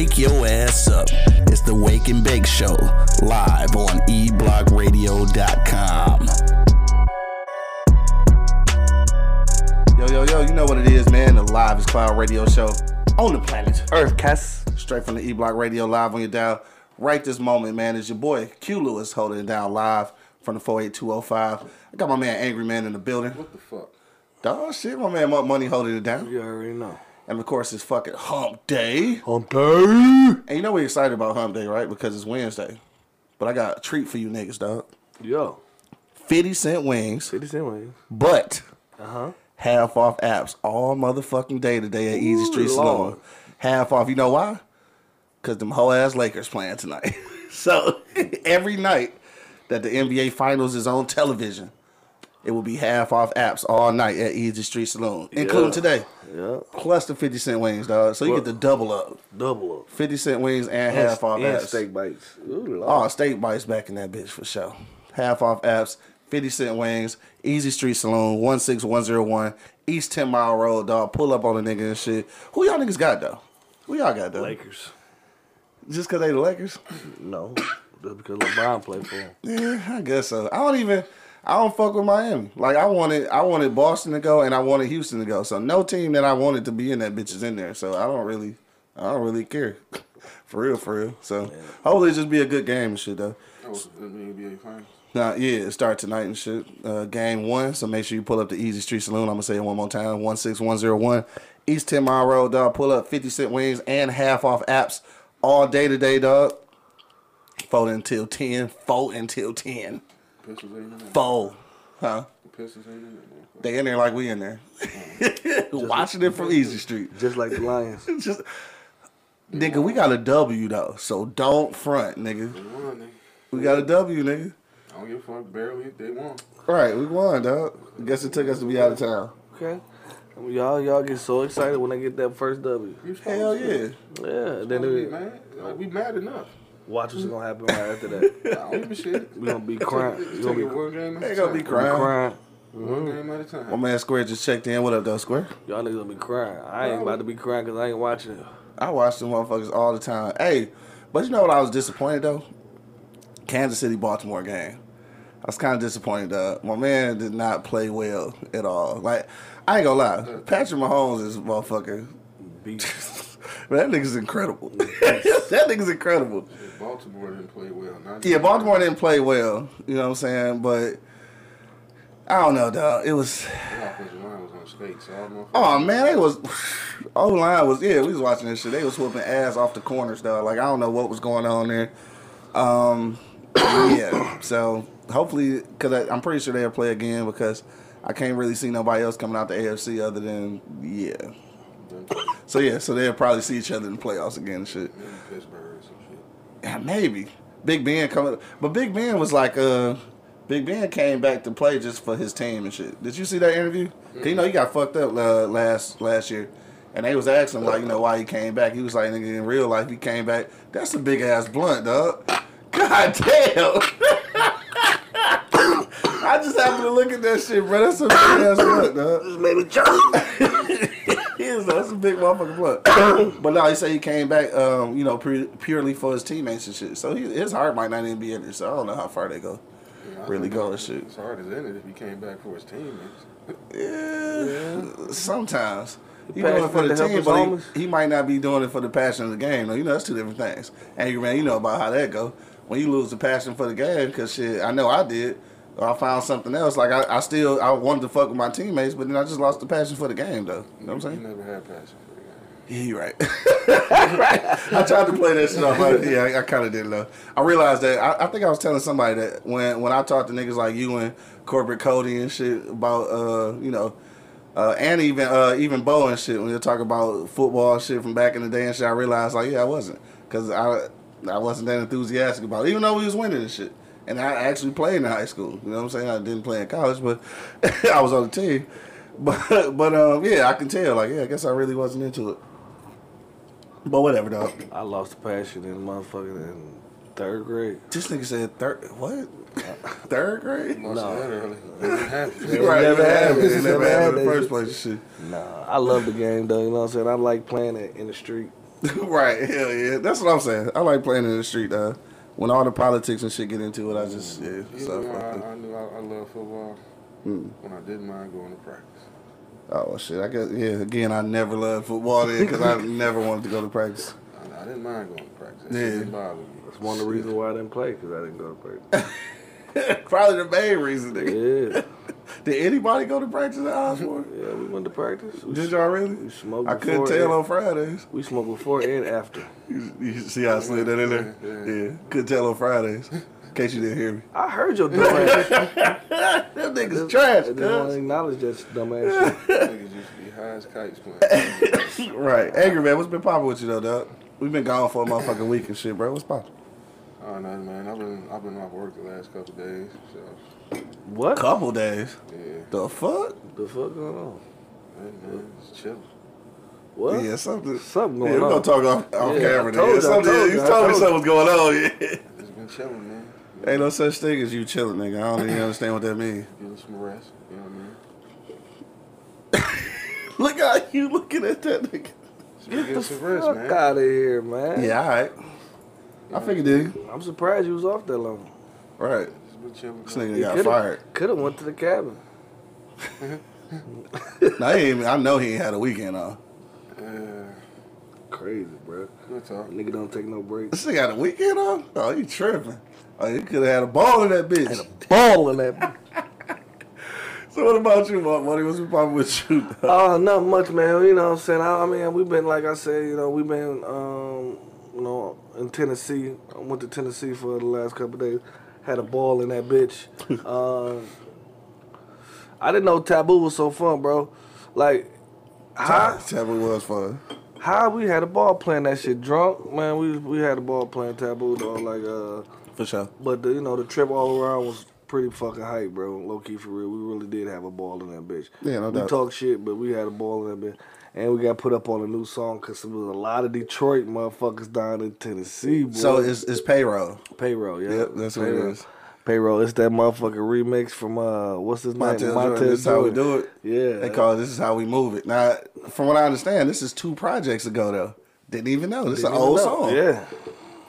wake your ass up. It's the Wake and Bake Show, live on eblockradio.com. Yo, yo, yo, you know what it is, man. The Live is Cloud radio show on the planet Earth, Cass. Straight from the E Block Radio, live on your dial. Right this moment, man, is your boy Q Lewis holding it down live from the 48205. I got my man Angry Man in the building. What the fuck? Dog shit, my man Monk Money holding it down. You already know. And of course, it's fucking Hump Day. Hump day. And you know we're excited about Hump Day, right? Because it's Wednesday. But I got a treat for you niggas, dog. Yo. 50 cent wings, 50 cent wings. but Uh-huh. half off apps all motherfucking day today at Easy Street Saloon. Half off. You know why? Because them whole ass Lakers playing tonight. so every night that the NBA Finals is on television, it will be half off apps all night at Easy Street Saloon, including Yeah. today. Yeah. Plus the 50 cent wings, dog. So you get the double up. Double up. 50 cent wings and half off and apps. steak bites. Ooh, Oh, steak bites back in that bitch for sure. Half off apps, 50 cent wings, Easy Street Saloon, 16101, East 10 Mile Road, dog. Pull up on a nigga and shit. Who y'all niggas got though? Who y'all got though? Lakers. Just cause they the Lakers? No. Just because LeBron played for him. Yeah, I guess so. I don't even I don't fuck with Miami. Like I wanted I wanted Boston to go and I wanted Houston to go. So no team that I wanted to be in that bitch is in there. So I don't really I don't really care. For real, for real. So hopefully it just be a good game and shit though. That the NBA finals. Nah, yeah, it start tonight and shit. Uh, game one, so make sure you pull up the Easy Street Saloon. I'm gonna say it one more time: one six one zero one East Ten Mile Road, dog. Pull up fifty cent wings and half off apps all day today, dog. Fold until ten. Fold until ten. Pistons ain't in there. Fold, huh? The Pistons ain't in there. They in there like we in there, mm. watching it from Easy Street. Just like the Lions. Just, nigga, we got a W though, so don't front, nigga. They won, nigga. We got a W, nigga. I don't give a fuck. Barely. They won. Right, we won, dog. Guess it took us to be out of town. Okay. Y'all, y'all get so excited when they get that first W. You Hell yeah. Yeah. Then Supposed to be mad. Like, we mad enough. Watch what's gonna happen right after that. I don't give a shit. We gonna be crying. We Take gonna be one game at They a gonna be time. crying. crying. One game at a time. My man Square just checked in. What up, though, Square? Y'all niggas gonna be crying. I ain't about to be crying because I ain't watching it. I watch them motherfuckers all the time. Hey, but you know what I was disappointed though? Kansas City Baltimore game. I was kind of disappointed. Uh, my man did not play well at all. Like I ain't gonna lie, Patrick Mahomes is a motherfucker. Beast. Man, that nigga's incredible. that nigga's incredible. Baltimore didn't play well. Yeah, Baltimore didn't play well. You know what I'm saying? But I don't know, dog. It was. Their offensive line was on skates. So I don't know. if- Oh man, they was O line was yeah, we was watching this shit. They was whooping ass off the corners though. Like I don't know what was going on there. Um, yeah. So hopefully, because I'm pretty sure they'll play again because I can't really see nobody else coming out the AFC other than yeah. So yeah, so they'll probably see each other in the playoffs again and shit. Maybe Pittsburgh or some shit. Yeah, maybe Big Ben coming, but Big Ben was like uh. Big Ben came back to play just for his team and shit. Did you see that interview? 'Cause you know he got fucked up uh, last last year, and they was asking like you know why he came back. He was like nigga in real life he came back. That's a big ass blunt, dog. God damn. I just happened to look at that shit, bro. That's a big ass blunt, dog. This made me choke. Yes, that's a big motherfucking blunt. but no, he said he came back, um, you know, pu- purely for his teammates and shit. So he, his heart might not even be in it. So I don't know how far they go. Yeah, Really think go and shit. His heart is in it if he came back for his teammates. Yeah, sometimes. He passionate doing it for the team, but he, he might not be doing it for the passion of the game. though. you know, that's two different things. Angry man, you know about how that go. When you lose the passion for the game, because shit, I know I did. Or I found something else. Like I, I still, I wanted to fuck with my teammates, but then I just lost the passion for the game, though. You know what I'm saying? saying? never had passion for the game. Yeah, you're right. right. I tried to play that shit off. But yeah, I, I kind of didn't know. I realized that. I, I think I was telling somebody that when when I talked to niggas like you and corporate Cody and shit about uh you know. Uh, and even uh, even Bo and shit when you talk about football shit from back in the day and shit, I realized like yeah I wasn't because I I wasn't that enthusiastic about it even though we was winning and shit. And I actually played in high school. You know what I'm saying? I didn't play in college, but I was on the team. But but um yeah, I can tell like yeah I guess I really wasn't into it. But whatever, dog. I lost the passion in motherfucking in third grade. This nigga said third. What? Third grade? No. that early. It didn't happen. You right, never never happened. happened. It It never never happened in the first place. Shit. Nah, I love the game though. You know what I'm saying? I like playing it in the street. right, hell yeah. That's what I'm saying. I like playing in the street, uh, when all the politics and shit get into it, I just, yeah. You So, know, I. I knew I, I love football Mm. when I didn't mind going to practice. Oh, shit. I guess, yeah, again, I never loved football then because I never wanted to go to practice. I, I didn't mind going to practice. That Yeah. didn't bother me. That's one of the reasons why I didn't play because I didn't go to practice. Probably the main reason, nigga. yeah, Did anybody go to practice at Osborne? yeah, we went to practice. We, Did y'all really? we smoked I couldn't tell and- on Fridays. We smoked before and after. You, you see how I slid that in there? Yeah, Yeah, couldn't tell on Fridays. In case you didn't hear me. I heard your dumb ass. Them niggas trash, I didn't want to acknowledge that dumb ass shit. Niggas used to be high as kites playing. Right. Angry man, what's been popping with you though, dog? We've been gone for a motherfucking week and shit, bro. What's popping? oh, nothing, man. I've been I've been off work the last couple days, so What? Couple days. yeah, The fuck? the fuck going on? hey, man, just chilling. What? Yeah, something. Something Yeah, going we're on. gonna talk off, off Yeah, I camera. told nigga. you, I Something- told you you, I told me told something was going on. Yeah. Just been chilling, man. Ain't no such thing as you chilling, nigga. I don't even understand what that means. Getting some rest. You know what I mean? Look how you looking at that nigga. Just Get getting the some rest, man. out of here, man. Yeah, all right. I figured it. I'm surprised you was off that long. Right. Just been. This nigga got coulda- fired. Could have went to the cabin. Nah, he ain't, I know he ain't had a weekend off. Yeah, Crazy, bro. good talk. Nigga don't take no breaks. This nigga got a weekend off? Oh, he tripping. Oh, he could have had a ball in that bitch. Had a Ball in that. So what about you, Monk Money? What's been popping with you? dog? Oh, not much, man. You know what I'm saying? I, I mean, we've been, like I said, you know, we've been, um, you know, in Tennessee. I went to Tennessee for the last couple of days. Had a ball in that bitch. um, I didn't know Taboo was so fun, bro. Like, how, Taboo was fun. how we had a ball playing that shit drunk, man. We we had a ball playing Taboo, though. Like, uh, For sure. but the, you know, the trip all around was pretty fucking hype, bro. Low key for real. We really did have a ball in that bitch. Yeah, no we doubt. talk shit, but we had a ball in that bitch. And we got put up on a new song because there was a lot of Detroit motherfuckers down in Tennessee. Boy. So it's, it's payroll. payroll, yeah. Yep, that's what it payroll. It's that motherfucking remix from uh, what's his name? Montell this is how we do it. Yeah, They call it This Is How We Move It. Now, from what I understand, this is two projects ago, though. Didn't even know. This is an Didn't old know. song. Yeah,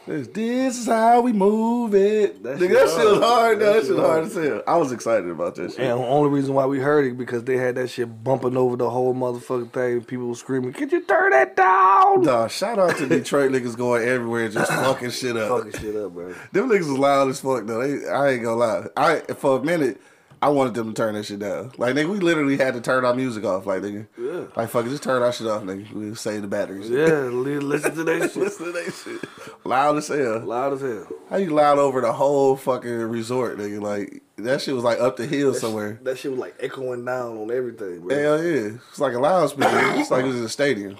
This, is how we move it. That Nigga, shit that shit was hard. That That, shit hard as hell. I was excited about that shit. and the only reason why we heard it because they had that shit bumping over the whole motherfucking thing. People were screaming, "Could you turn that down?" Dawg, shout out to Detroit niggas going everywhere and just fucking shit up. Fucking shit up, bro. Them niggas was loud as fuck though. They, I ain't gonna lie. I for a minute, I wanted them to turn that shit down. Like nigga, we literally had to turn our music off. Like nigga, Yeah. like fuck it, just turn our shit off, nigga. We save the batteries. Yeah, listen to that shit. Listen to that shit. Loud as hell. Loud as hell. How you loud over the whole fucking resort, nigga? Like that shit was like up the hill somewhere. That shit was like echoing down on everything, bro. Hell yeah, it's like a loudspeaker. it's like it was in a stadium.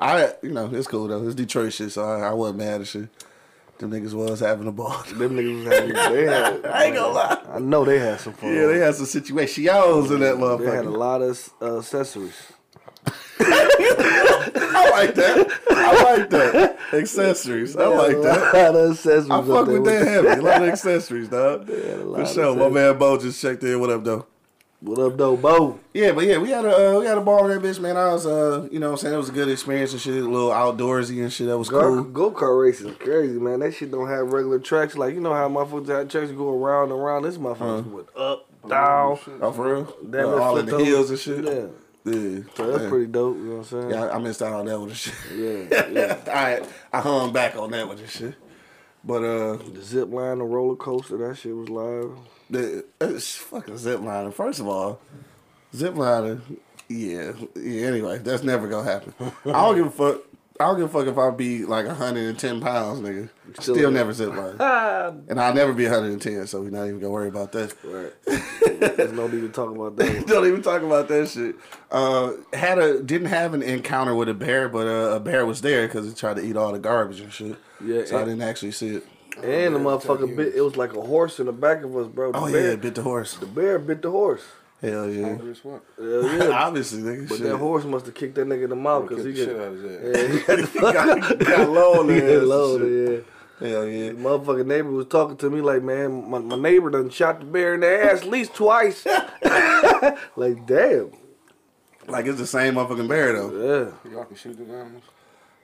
I, you know, it's cool though. It's Detroit shit, so I, I wasn't mad at shit. Them niggas was having a ball. Them niggas was having, they had, I ain't gonna lie. I know they had some fun. Yeah, they had some situations in that motherfucker. They had a lot of uh, accessories. I like that. I like that. Accessories. I like that. A lot of accessories. I up fuck there with that heavy. A lot of accessories, dog. For sure. My man Bo just checked in. What up, though? What up, though, Bo? Yeah, but yeah, we had a uh, we had a ball in that bitch, man. I was uh, you know, what I'm saying it was a good experience and shit, a little outdoorsy and shit. That was cool. go kart racing crazy, man. That shit don't have regular tracks. Like you know how my motherfuckers have tracks go around and around. This motherfucker Uh-huh. went up, down, Oh, for real? damn Uh, all in the hills and shit. Yeah, Yeah, so that's yeah. pretty dope. You know what I'm saying? Yeah, I, I missed out on that one and shit. Yeah, yeah. I I hung back on that one and shit. But uh, The zip line, the roller coaster, that shit was live. The it's fucking zip lining. First of all, zip lining. Yeah, yeah. Anyway, that's never gonna happen. I don't give a fuck. I don't give a fuck if I be like 110 pounds, nigga. Still- Still, never zip line. Ah, And I'll never be 110, so we're not even gonna worry about that. right. There's no need to talk about that. Don't even talk about that shit. Uh, had a didn't have an encounter with a bear, but uh, a bear was there because it tried to eat all the garbage and shit. Yeah, so I didn't actually see it. Oh, and the Yeah, motherfucker bit. It was like a horse in the back of us, bro. The Oh bear, yeah, bit the horse. the bear bit the horse. Hell yeah. Hungry as fuck. Hell yeah. Obviously, nigga. But shit. that horse must have kicked that nigga in the mouth because the he shit got, out of his yeah, he got the fuck got, got low on He the got loaded, yeah. Hell yeah. The motherfucking neighbor was talking to me like, man, my, my neighbor done shot the bear in the ass at least twice. like, damn. Like it's the same motherfucking bear though. Yeah. Y'all can shoot the animals.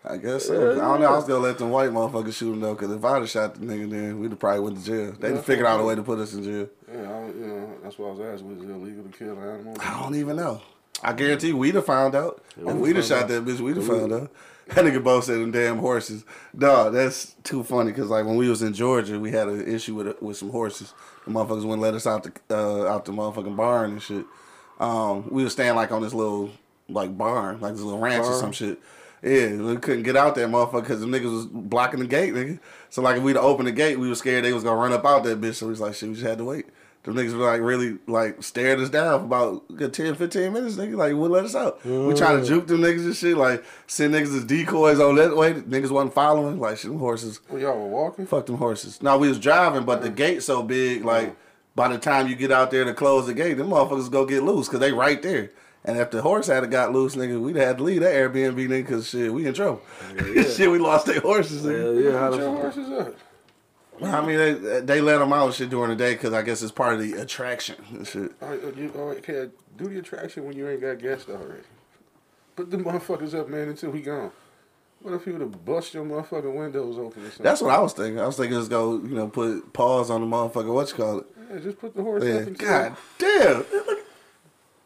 I guess so. I don't know. I was gonna let them white motherfuckers shoot him though, because if I'd have shot the nigga, then we'd have probably went to jail. They'd have figured out a way to put us in jail. Yeah, I, you know, that's why I was asking, was it illegal to kill an animal? I don't even know. I guarantee we'd have found out. if we'd have shot that bitch, we'd have found out. That nigga both said them damn horses. Dog, that's too funny because like when we was in Georgia, we had an issue with with some horses. The motherfuckers wouldn't let us out the uh, out the motherfucking barn and shit. Um, we was staying like on this little like barn, like this little ranch or some shit. Yeah, we couldn't get out there, motherfucker, because the niggas was blocking the gate, nigga. So like if we'd open the gate, we was scared they was gonna run up out that bitch. So we was like, shit, we just had to wait. The niggas were like really like stared us down for about good 10, 15 minutes, nigga. Like, would let us out. We mm. trying to juke them niggas and shit, like send niggas as decoys on that way. Niggas wasn't following. Like, shit, them horses. Well, y'all were walking? Fuck them horses. Now we was driving, but the mm. gate so big, like mm. by the time you get out there to close the gate, them motherfuckers go get loose because they right there. And if the horse had got loose, nigga, we'd have to leave that Airbnb, nigga, because shit, we in trouble. shit, we lost their horses, nigga. Hell yeah, how What your the horses up? I mean, they, they let them out and shit during the day because I guess it's part of the attraction and shit. All right, you, oh, all right, okay, do the attraction when you ain't got guests already. Put the motherfuckers up, man, until we gone. What if you would have bust your motherfucking windows open or something? That's what I was thinking. I was thinking just go, you know, put paws on the motherfucker. What you call it? Yeah, just put the horse Yeah. up until. God damn.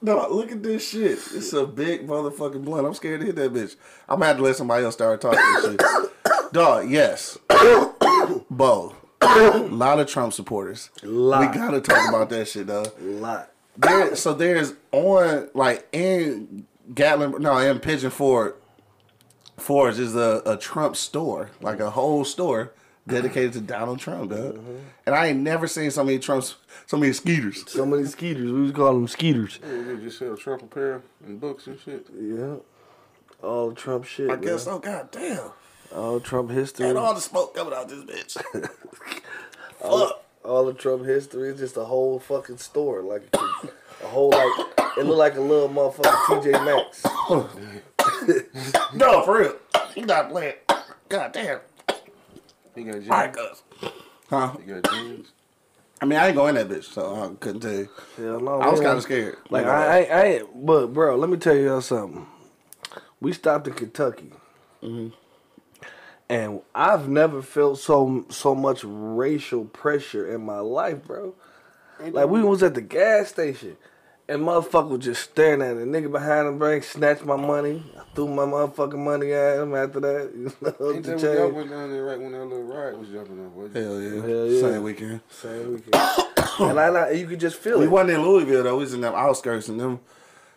No, look at this shit. It's a big motherfucking blunt. I'm scared to hit that bitch. I'm gonna have to let somebody else start talking this shit. Dog, yes. Bo. A lot of Trump supporters. Lot. We gotta talk about that shit, though. lot. There, so there's on like in Gatlin, no, in Pigeon Ford, Forge is a, a Trump store, like a whole store dedicated to Donald Trump, dog. Mm-hmm. And I ain't never seen so many Trumps, so many skeeters. So many skeeters. We was calling them skeeters. Yeah, they just sell Trump apparel and books and shit. Yeah. All Trump shit. I man. guess so. God damn. All Trump history. And all the smoke coming out this bitch. all, Fuck. all the Trump history is just a whole fucking store. Like a whole like it looked like a little motherfucking TJ Maxx. No, for real. You not playing. God damn. He got jeans. All right, cuz. Huh? He got jeans. I mean, I ain't going that bitch, so I couldn't tell you. Hell no. I was kind of scared. Like I, I, I. But bro, let me tell you something. We stopped in Kentucky, Mm-hmm. and I've never felt so so much racial pressure in my life, bro. Like we was at the gas station, and motherfucker was just staring at it. Nigga behind the bank snatched my money. I threw my motherfucking money at him after that. You know, Ain't the that when y'all change. went down there right when that little riot was jumping up? Was Hell yeah. Hell yeah. Same weekend. Same weekend. and I, I, you could just feel We it. We wasn't in Louisville though. We was in them outskirts, and them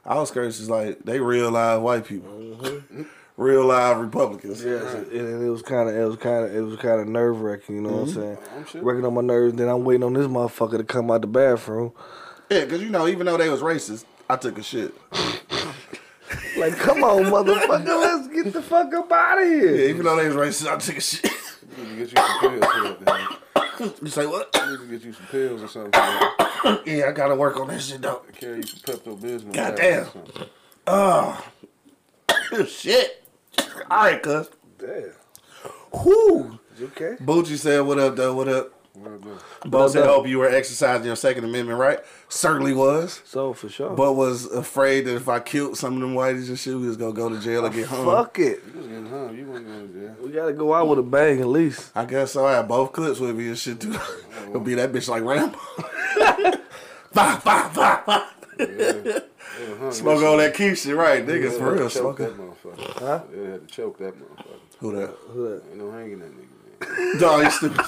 outskirts is like they real live white people, mm-hmm. real live Republicans. Yes, and and it was kind of, it was kind of, it was kind of nerve wracking. You know what I'm mm-hmm. saying? I'm sure. Working on my nerves. Then I'm waiting on this motherfucker to come out the bathroom. Yeah, because you know, even though they was racist, I took a shit. Like, come on, motherfucker, let's get the fuck up out of here. Yeah, here. even though they was racist, I took a shit. You need to get you some pills for that. man. you say what? You need to get you some pills or something. Yeah, I gotta work on that shit though. Carry you some Pepto Bismol. Goddamn. shit. All right, cuz. Damn. Whoo. You okay? Boochie said, "What up, though? What up?" What up, though? Bo said, "Hope you were exercising your Second Amendment right." Certainly was. So for sure. but was afraid that if I killed some of them whiteys and shit, we was gonna go to jail or ah, get hung. fuck it. You was getting hung. You wasn't going to jail. We gotta go out with a bang at least. I guess so. I had both clips with me and shit too. It'll be that bitch like Rambo. Five, five, five, five. They were hung. Smoke all that keep shit, right? Niggas They for real to choke smoking. that motherfucker. Huh? They had to choke that motherfucker. Who that? Who that? Ain't no hanging that nigga, man. Dog, you stupid.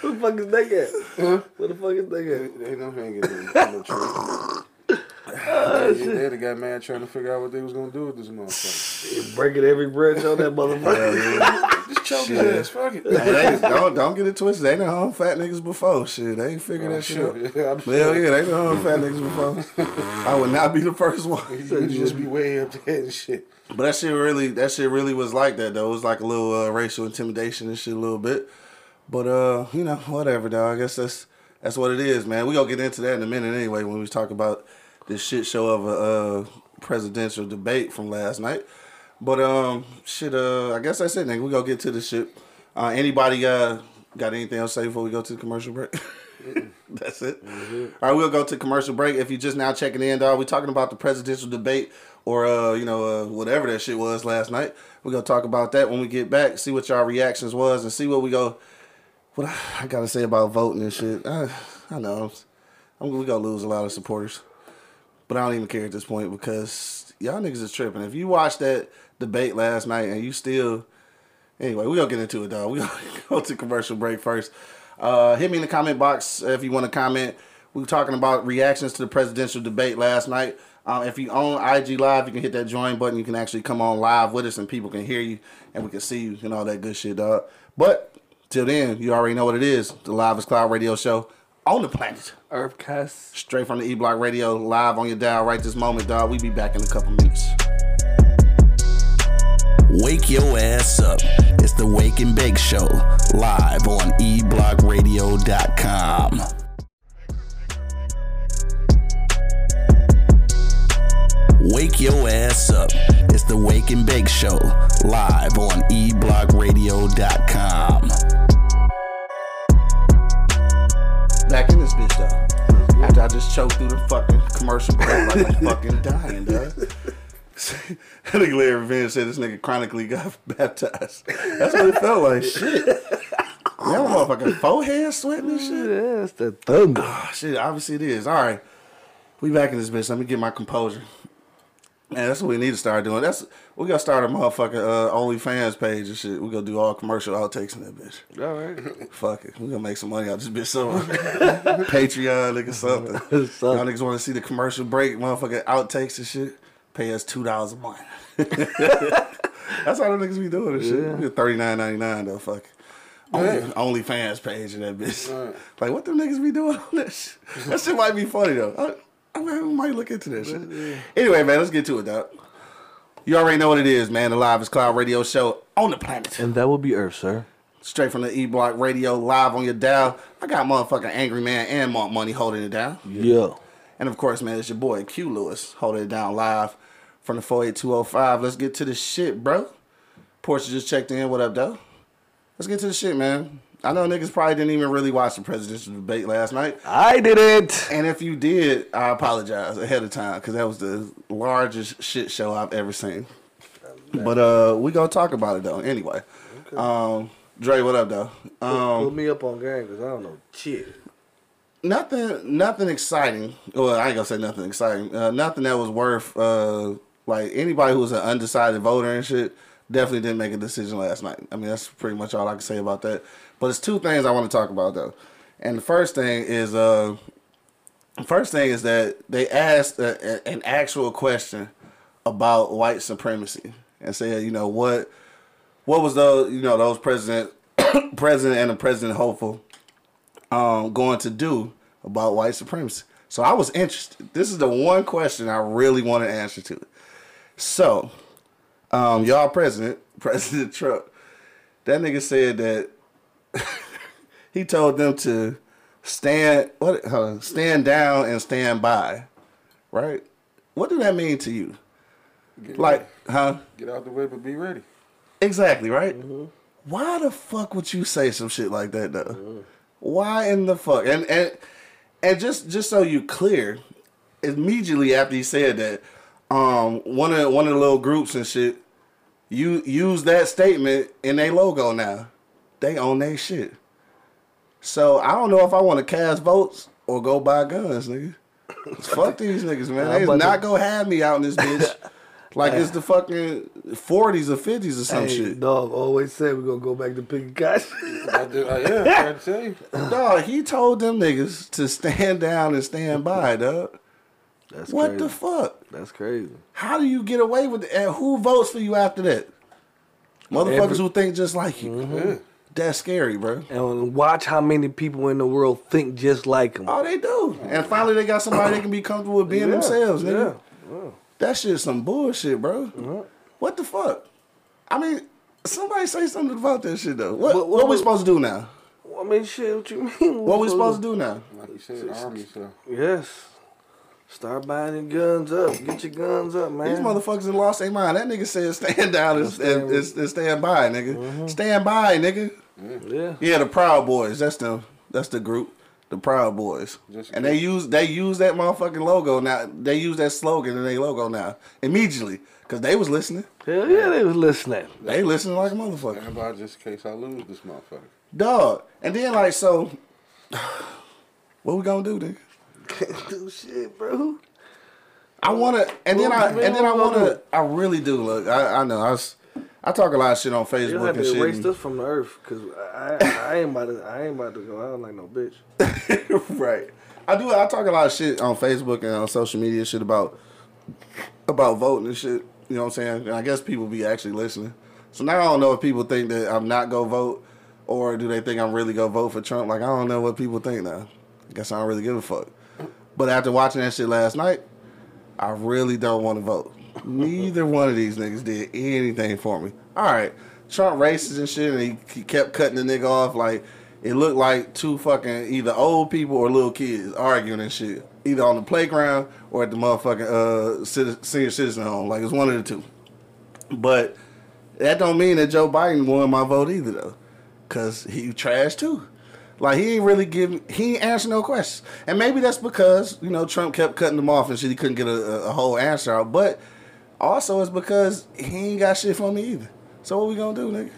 Who the fuck is they at? Where the fuck is they at? They ain't no hanging in no tree. Oh, they, they'd got mad trying to figure out what they was gonna do with this motherfucker. Breaking every branch on that motherfucker. Just choke his Shit. ass, fuck it. Hey, they, don't don't get it twisted. They done hung fat niggas before. Shit, they ain't figured oh, that shit out. Sure, yeah, I'm Hell sure. yeah, they done hung fat niggas before. I would not be the first one. You just be way up there and shit. But that shit really, that shit really was like that though. It was like a little uh, racial intimidation and shit a little bit. But uh, you know, whatever, dog. I guess that's that's what it is, man. We gonna get into that in a minute anyway when we talk about this shit show of a uh, presidential debate from last night. But um, shit. Uh, I guess that's it, nigga. We gonna get to the shit. Uh, anybody uh got anything else to say before we go to the commercial break? That's it. All right, we'll go to commercial break. If you're just now checking in, dog, we're talking about the presidential debate or uh, you know, uh, whatever that shit was last night. We're gonna talk about that when we get back. See what y'all reactions was, and see what we go. What I, gotta say about voting and shit. I, I know I'm, we gonna lose a lot of supporters, but I don't even care at this point because y'all niggas is tripping. If you watched that debate last night and you still, anyway, we gonna get into it, dog. We gonna go to commercial break first. Uh, hit me in the comment box if you want to comment. We were talking about reactions to the presidential debate last night. Um, if you own IG Live, you can hit that join button. You can actually come on live with us, and people can hear you, and we can see you, and all that good shit, dog. But till then, you already know what it is. The Live is Cloud Radio Show on the planet, Earthcast. straight from the E Block Radio, live on your dial right this moment, dog. We be back in a couple minutes. Wake your ass up. It's the Wake and Bake Show, live on eblockradio.com. Wake your ass up. It's the Wake and Bake Show, live on E eblockradio.com. Back in this bitch, though. After I just choked through the fucking commercial break like I'm fucking dying, dog. I think Larry Revenge said this nigga chronically got baptized. That's what it felt like. Shit. That motherfucking forehead sweating and shit. Yeah, it's the thunder. Oh, shit, obviously it is. All right. We back in this bitch. Let me get my composure. Man, that's what we need to start doing. That's we gotta start a motherfucking uh, OnlyFans page and shit. We gonna do all commercial outtakes in that bitch. All right. Fuck it. We gonna make some money out this bitch somewhere. Patreon, nigga, something. Y'all niggas wanna see the commercial break, motherfucking outtakes and shit. Pay us two dollars a month. That's how the niggas be doing this shit. We thirty nine ninety nine though, fuck it. Only, OnlyFans page in that bitch. Like what the niggas be doing on that shit? That shit might be funny though. I, I mean, we might look into that shit. Anyway, man, let's get to it, dog. You already know what it is, man. The Live is Cloud Radio Show on the planet. And that will be Earth, sir. Straight from the E Block Radio, live on your dial. I got motherfucking Angry Man and Monk Money holding it down. Yeah. And of course, man, it's your boy Q Lewis holding it down live from the 48205. Let's get to the shit, bro. Portia just checked in. What up, though? Let's get to the shit, man. I know niggas probably didn't even really watch the presidential debate last night. I did it. And if you did, I apologize ahead of time because that was the largest shit show I've ever seen. But uh, we gonna talk about it though. Anyway, um, Dre, what up though? Um, Put me up on game because I don't know shit. nothing, nothing exciting. Well, I ain't gonna say nothing exciting. Uh, nothing that was worth uh, like anybody who was an undecided voter and shit definitely didn't make a decision last night. I mean, that's pretty much all I can say about that. But it's two things I want to talk about though. And the first thing is, uh, first thing is that they asked a, a- an actual question about white supremacy and said, you know, what, what was those, you know, those president, president and the president hopeful um, going to do about white supremacy. So I was interested. This is the one question I really want an answer to. So, um, y'all president, President Trump, that nigga said that he told them to stand what on, stand down and stand by. Right? What do that mean to you? Like, huh? Get out the way, but be ready. Exactly, right? Why the fuck would you say some shit like that though? Why in the fuck? And and and just just so you clear, immediately after he said that, um, one of one of the little groups and shit, you use that statement in their logo now. They own their shit. So I don't know if I want to cast votes or go buy guns, nigga. Fuck these niggas, man. They is to- not gonna have me out in this bitch. Like it's the fucking forties or fifties or some Hey, shit. dog always said we're going to go back to picking cotton. I uh, yeah, I'm trying to tell you. Dog, he told them niggas to stand down and stand by, dog. That's What crazy. the fuck? That's crazy. How do you get away with it? And who votes for you after that? Motherfuckers Every- who think just like you. Mm-hmm. Yeah. That's scary, bro. And watch how many people in the world think just like him. Oh, they do. And finally, they got somebody they can be comfortable with being themselves, nigga. That shit's some bullshit, bro. What the fuck? I mean, somebody say something about that shit though. What, What- what, what we was- supposed to do now? I mean, shit, what you mean? What we supposed to do now? Like you said, army stuff. Yes. Start buying your guns up. Get your guns up, man. These motherfuckers in lost their mind. That nigga said stand down and, Stand- and, and, and stand by, nigga. Mm-hmm. Stand by, nigga. Mm-hmm. Yeah. Yeah, the Proud Boys. That's the That's the group. the Proud Boys, Just and they use they use that motherfucking logo now. They use that slogan in their logo now immediately because they was listening. Hell yeah, they was listening. They listening like a motherfucker, Stand by just in case I lose this motherfucker. dog. And then like so, what we gonna do then? Can't do shit, bro. I wanna, and then I, and then I wanna, I really do. Look, I, I know I was, I talk a lot of shit on You Facebook have and to erase us from the earth, cause I, I ain't about to, I ain't about to go out like no bitch. right. I do. I talk a lot of shit on Facebook and on social media shit about about voting and shit. You know what I'm saying? And I guess people be actually listening. So now I don't know if people think that I'm not gonna vote, or do they think I'm really gonna vote for Trump? Like I don't know what people think now. I guess I don't really give a fuck. But after watching that shit last night, I really don't want to vote. Neither one of these niggas did anything for me. All right, Trump racist and shit, and he, kept cutting the nigga off like it looked like two fucking either old people or little kids arguing and shit, either on the playground or at the motherfucking uh senior citizen home. Like it's one of the two. But that don't mean that Joe Biden won my vote either though, cause he trash too. Like he ain't really give he ain't answer no questions, and maybe that's because you know Trump kept cutting them off and shit. He couldn't get a, a, a whole answer out, but also it's because he ain't got shit for me either. So what we gonna do, nigga?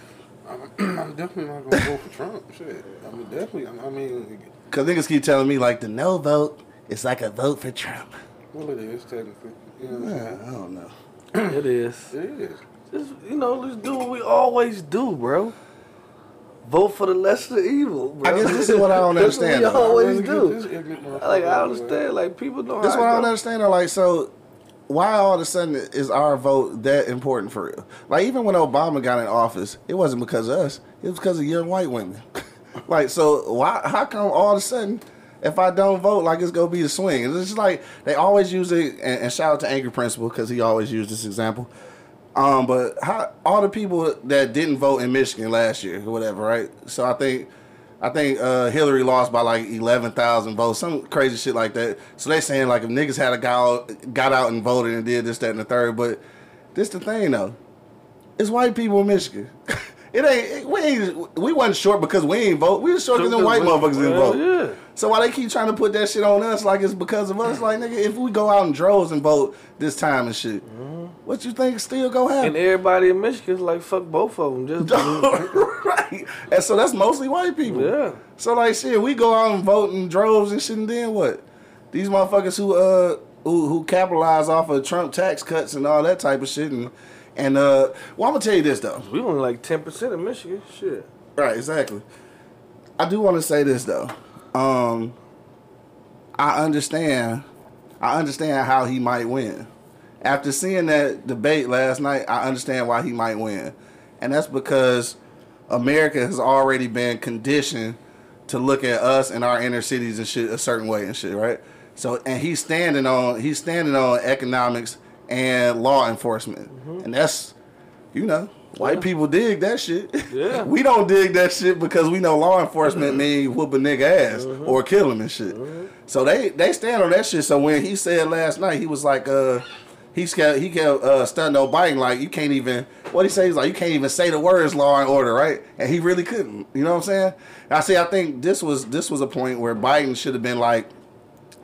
I'm, I'm definitely not gonna vote for Trump. Shit. I mean, definitely. I mean, Cause niggas keep telling me like the no vote is like a vote for Trump. well, it is technically. You know what I'm Yeah, I don't know. it is. It is. Just you know, let's do what we always do, bro. Vote for the lesser evil, bro. I guess this is what I don't That's what understand, we though. always Really do. get this ignorant motherfucker Like I out of the way. understand, like people know. That's how what I don't go. understand. Though. Like, so why all of a sudden is our vote that important for real? Like, even when Obama got in office, it wasn't because of us. It was because of young white women. like, so why? How come all of a sudden? If I don't vote, like it's gonna be a swing. It's just like they always use it, and, and shout out to Angry Principal because he always used this example. Um, but how all the people that didn't vote in Michigan last year, or whatever, right? So I think, I think uh, Hillary lost by like eleven thousand votes, some crazy shit like that. So they saying like if niggas had a got got out and voted and did this, that, and the third. But this the thing though, it's white people in Michigan. it ain't we ain't we wasn't short because we ain't vote. We was short because them white motherfuckers didn't vote. yeah. So why they keep trying to put that shit on us like it's because of us? Like nigga, if we go out in droves and vote this time and shit, what you think still go happen? And everybody in Michigan's like fuck both of them. Just right. And so that's mostly white people. Yeah. So like shit, we go out and vote in droves and shit, and then what? These motherfuckers who uh who who capitalize off of Trump tax cuts and all that type of shit, and and uh, well, I'm gonna tell you this though. we only like ten percent of Michigan. Shit. Right, exactly. I do want to say this though. Um, I understand. I understand how he might win. After seeing that debate last night, I understand why he might win, and that's because America has already been conditioned to look at us and our inner cities and shit a certain way and shit, right? So, and he's standing on he's standing on economics and law enforcement, and that's you know, white Yeah. people dig that shit. Yeah. we don't dig that shit because we know law enforcement mean whoop a nigga ass or kill him and shit. So they they stand on that shit. So when he said last night, he was like, uh, he kept he kept uh, stunning on Biden like you can't even what he say he's like you can't even say the words law and order right, and he really couldn't. You know what I'm saying? I see. I think this was this was a point where Biden should have been like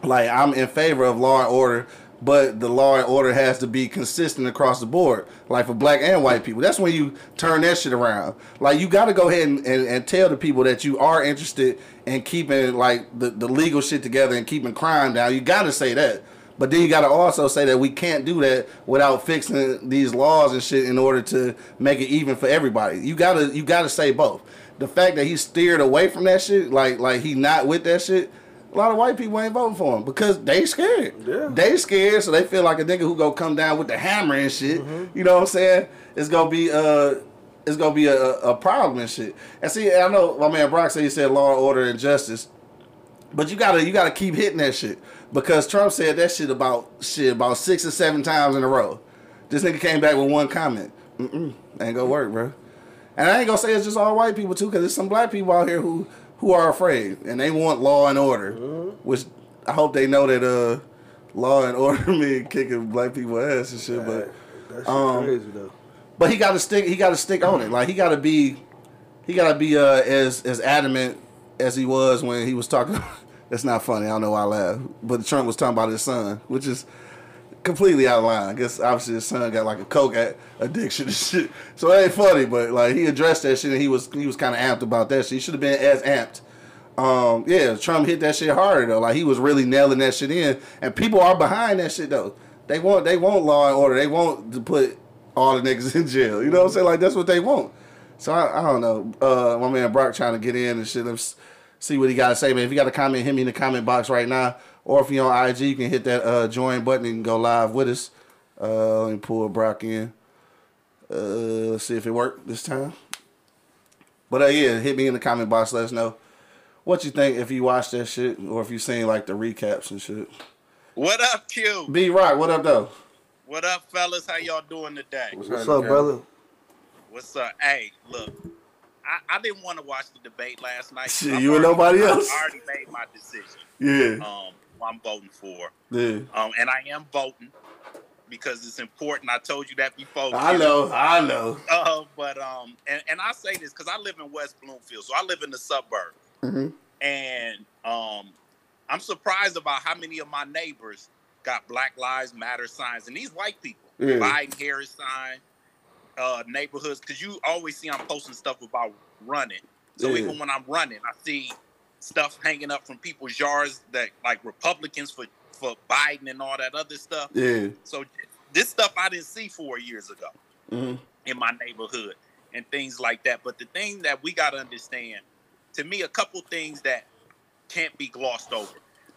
like I'm in favor of law and order, but the law and order has to be consistent across the board, like for black and white people. That's when you turn that shit around. Like you got to go ahead and, and, and tell the people that you are interested in keeping like the, the legal shit together and keeping crime down. You got to say that. But then you got to also say that we can't do that without fixing these laws and shit in order to make it even for everybody. You gotta you gotta say both. The fact that he steered away from that shit, like like he not with that shit, lot of white people ain't voting for him because they scared. Yeah. They scared, so they feel like a nigga who gonna come down with the hammer and shit. You know what I'm saying? It's gonna be uh it's gonna be a, a problem and shit. And see, I know my man Brock said he said law and order and justice. But you gotta you gotta keep hitting that shit because Trump said that shit about shit about six or seven times in a row. This nigga came back with one comment. Mm-mm, ain't gonna work, bro. And I ain't gonna say it's just all white people too, because there's some black people out here who who are afraid and they want law and order, which I hope they know that uh law and order mean kicking black people ass and shit. But Um, crazy though. but he got to stick. He got to stick on it. Like he got to be, he got to be uh, as as adamant as he was when he was talking That's not funny. I don't know why I laugh. But Trump was talking about his son, which is completely out of line. I guess obviously his son got like a coke addiction and shit. So it ain't funny, but like he addressed that shit and he was he was kind of amped about that shit. He should have been as amped. Um, yeah, Trump hit that shit harder though. Like he was really nailing that shit in, and people are behind that shit though. They want they want law and order. They want to put all the niggas in jail. You know what I'm saying? Like that's what they want. So I, I don't know. Uh, my man Brock trying to get in and shit. Let's see what he got to say, man. If you got a comment, hit me in the comment box right now. Or if you're on IG, you can hit that uh, join button and go live with us. Uh, let me pull Brock in. Uh, let's see if it worked this time. But uh, yeah, hit me in the comment box. Let us know what you think if you watched that shit or if you seen like the recaps and shit. What up, Q? B Rock, what up though? What up, fellas? How y'all doing today? What's, What's happening, up, brother? What's up? Hey, look, I, I didn't want to watch the debate last night. Shit, I've you and nobody else. I already made my decision. Yeah, Um, who I'm voting for. yeah. Um, and I am voting because it's important. I told you that before. I know, I know. Uh, but um, and, and I say this because I live in West Bloomfield, so I live in the suburb, Mhm. and um, I'm surprised about how many of my neighbors got Black Lives Matter signs, and these white people, Yeah. Biden Harris sign, uh, neighborhoods, because you always see I'm posting stuff about running. So even when I'm running, I see stuff hanging up from people's yards that like Republicans for for Biden and all that other stuff. Yeah. So this stuff I didn't see four years ago hmm in my neighborhood and things like that. But the thing that we got to understand, to me, a couple things that can't be glossed over.